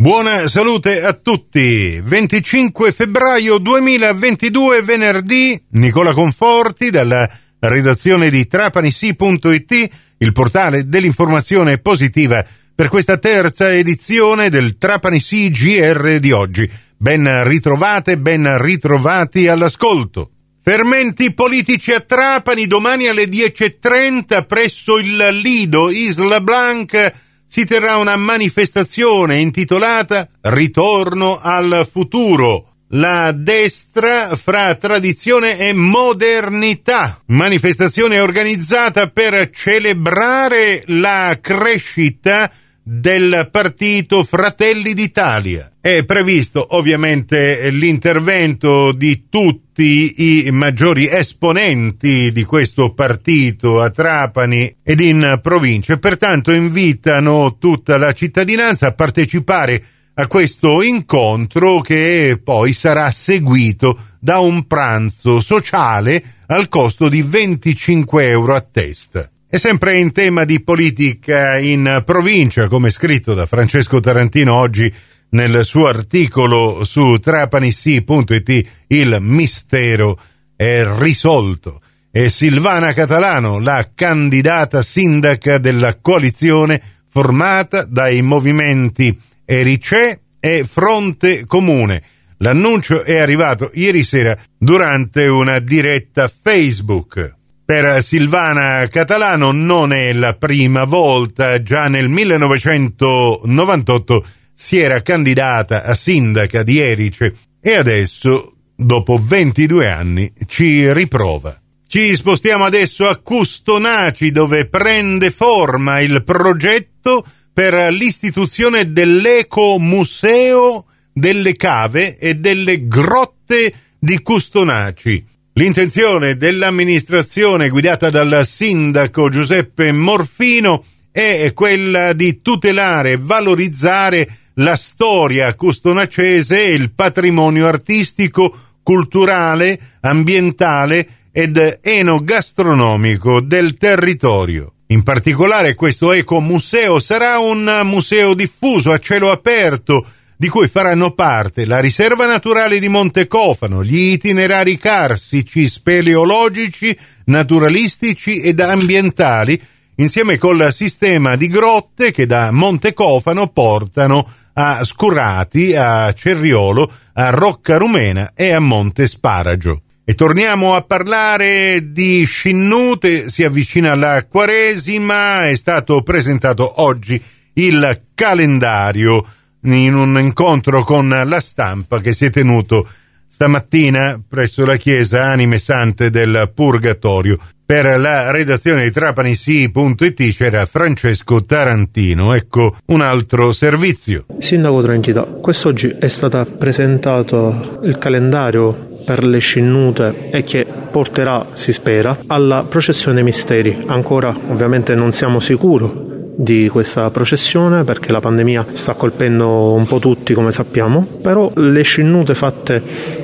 Buona salute a tutti. 25 febbraio 2022, venerdì, Nicola Conforti dalla redazione di trapanisi.it, il portale dell'informazione positiva per questa terza edizione del Trapanisi GR di oggi. Ben ritrovate, ben ritrovati all'ascolto. Fermenti politici a Trapani domani alle 10.30 presso il Lido Isla Blanca si terrà una manifestazione intitolata Ritorno al futuro. La destra fra tradizione e modernità. Manifestazione organizzata per celebrare la crescita del partito Fratelli d'Italia. È previsto ovviamente l'intervento di tutti i maggiori esponenti di questo partito a Trapani ed in provincia, pertanto invitano tutta la cittadinanza a partecipare a questo incontro che poi sarà seguito da un pranzo sociale al costo di 25 euro a testa. E sempre in tema di politica in provincia, come scritto da Francesco Tarantino oggi nel suo articolo su trapanissi.it, il mistero è risolto. E Silvana Catalano, la candidata sindaca della coalizione formata dai movimenti Ericè e Fronte Comune. L'annuncio è arrivato ieri sera durante una diretta Facebook. Per Silvana Catalano non è la prima volta, già nel 1998 si era candidata a sindaca di Erice e adesso, dopo 22 anni, ci riprova. Ci spostiamo adesso a Custonaci dove prende forma il progetto per l'istituzione dell'Ecomuseo delle cave e delle grotte di Custonaci L'intenzione dell'amministrazione guidata dal sindaco Giuseppe Morfino è quella di tutelare e valorizzare la storia custonacese e il patrimonio artistico, culturale, ambientale ed enogastronomico del territorio. In particolare questo ecomuseo sarà un museo diffuso a cielo aperto di cui faranno parte la riserva naturale di Montecofano, gli itinerari carsici, speleologici, naturalistici ed ambientali, insieme col sistema di grotte che da Montecofano portano a Scurrati, a Cerriolo, a Rocca Rumena e a Monte Sparagio. E torniamo a parlare di Scinnute, si avvicina la Quaresima, è stato presentato oggi il calendario in un incontro con la stampa che si è tenuto stamattina presso la chiesa Anime Sante del Purgatorio. Per la redazione di trapanisi.it c'era Francesco Tarantino. Ecco un altro servizio. Sindaco Trentità, quest'oggi è stato presentato il calendario per le scinnute e che porterà, si spera, alla processione misteri. Ancora ovviamente non siamo sicuri di questa processione perché la pandemia sta colpendo un po' tutti come sappiamo, però le scinnute fatte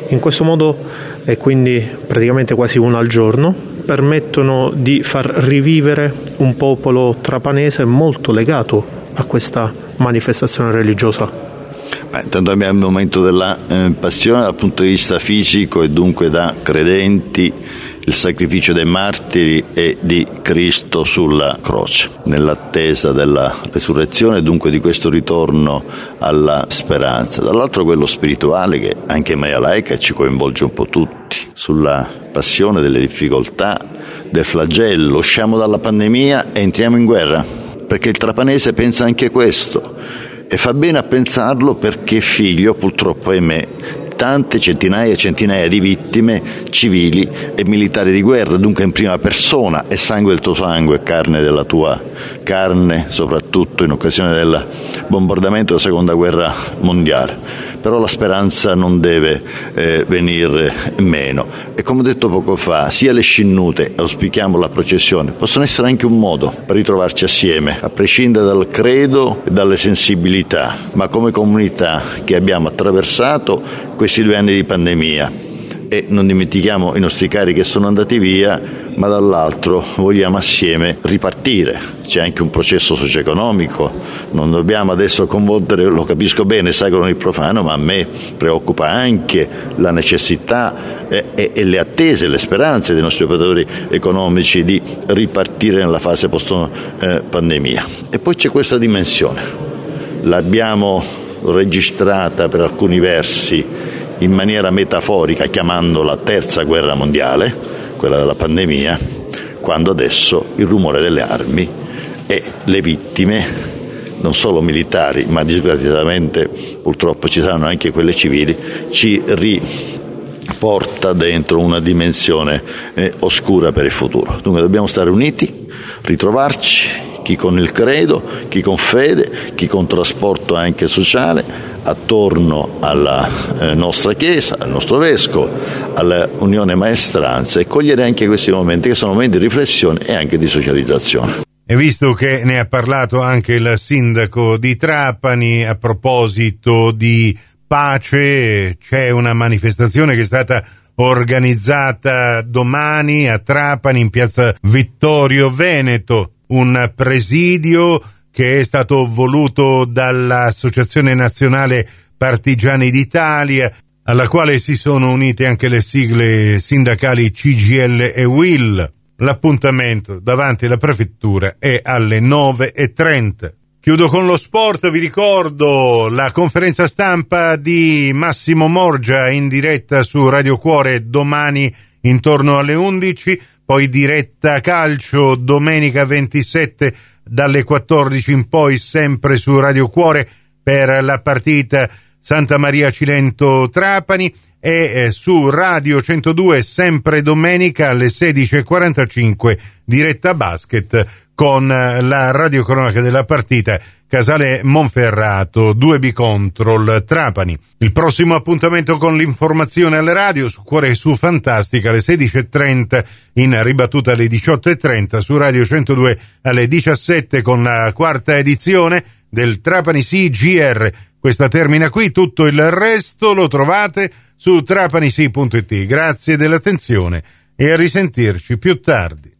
in questo modo e quindi praticamente quasi una al giorno permettono di far rivivere un popolo trapanese molto legato a questa manifestazione religiosa. Intanto abbiamo il momento della eh, passione dal punto di vista fisico e dunque da credenti il sacrificio dei martiri e di Cristo sulla croce, nell'attesa della resurrezione e dunque di questo ritorno alla speranza. Dall'altro quello spirituale che anche Maria Laica ci coinvolge un po' tutti, sulla passione delle difficoltà, del flagello, usciamo dalla pandemia e entriamo in guerra, perché il trapanese pensa anche questo e fa bene a pensarlo perché figlio, purtroppo ahimè, tante centinaia e centinaia di vittime civili e militari di guerra, dunque in prima persona, è sangue del tuo sangue, carne della tua carne, soprattutto in occasione del bombardamento della seconda guerra mondiale. Però la speranza non deve eh, venire meno. E come ho detto poco fa, sia le scinnute, auspichiamo la processione, possono essere anche un modo per ritrovarci assieme, a prescindere dal credo e dalle sensibilità, ma come comunità che abbiamo attraversato questi due anni di pandemia e non dimentichiamo i nostri cari che sono andati via, ma dall'altro vogliamo assieme ripartire. C'è anche un processo socio-economico, non dobbiamo adesso convolgere, lo capisco bene, sacro con il profano, ma a me preoccupa anche la necessità e, e, e le attese, le speranze dei nostri operatori economici di ripartire nella fase post-pandemia. E poi c'è questa dimensione, l'abbiamo registrata per alcuni versi in maniera metaforica chiamandola terza guerra mondiale, quella della pandemia, quando adesso il rumore delle armi e le vittime, non solo militari, ma disgraziatamente purtroppo ci saranno anche quelle civili, ci riporta dentro una dimensione eh, oscura per il futuro. Dunque dobbiamo stare uniti, ritrovarci, chi con il credo, chi con fede, chi con trasporto anche sociale, attorno alla eh, nostra Chiesa, al nostro Vescovo, all'Unione Maestranza e cogliere anche questi momenti che sono momenti di riflessione e anche di socializzazione. E visto che ne ha parlato anche il sindaco di Trapani a proposito di pace, c'è una manifestazione che è stata organizzata domani a Trapani in piazza Vittorio Veneto, un presidio che è stato voluto dall'Associazione Nazionale Partigiani d'Italia, alla quale si sono unite anche le sigle sindacali CGL e WIL. L'appuntamento davanti alla prefettura è alle 9.30. Chiudo con lo sport, vi ricordo la conferenza stampa di Massimo Morgia in diretta su Radio Cuore domani intorno alle 11, poi diretta calcio domenica 27 dalle 14 in poi sempre su Radio Cuore per la partita Santa Maria Cilento Trapani e eh, su Radio 102 sempre domenica alle 16.45 diretta basket con eh, la radiocronaca della partita Casale Monferrato 2 Bicontrol Trapani. Il prossimo appuntamento con l'informazione alle radio su Cuore e su Fantastica alle 16.30 in ribattuta alle 18.30 su Radio 102 alle 17 con la quarta edizione del Trapani CGR. Questa termina qui, tutto il resto lo trovate su trapanisi.it. Grazie dell'attenzione e a risentirci più tardi.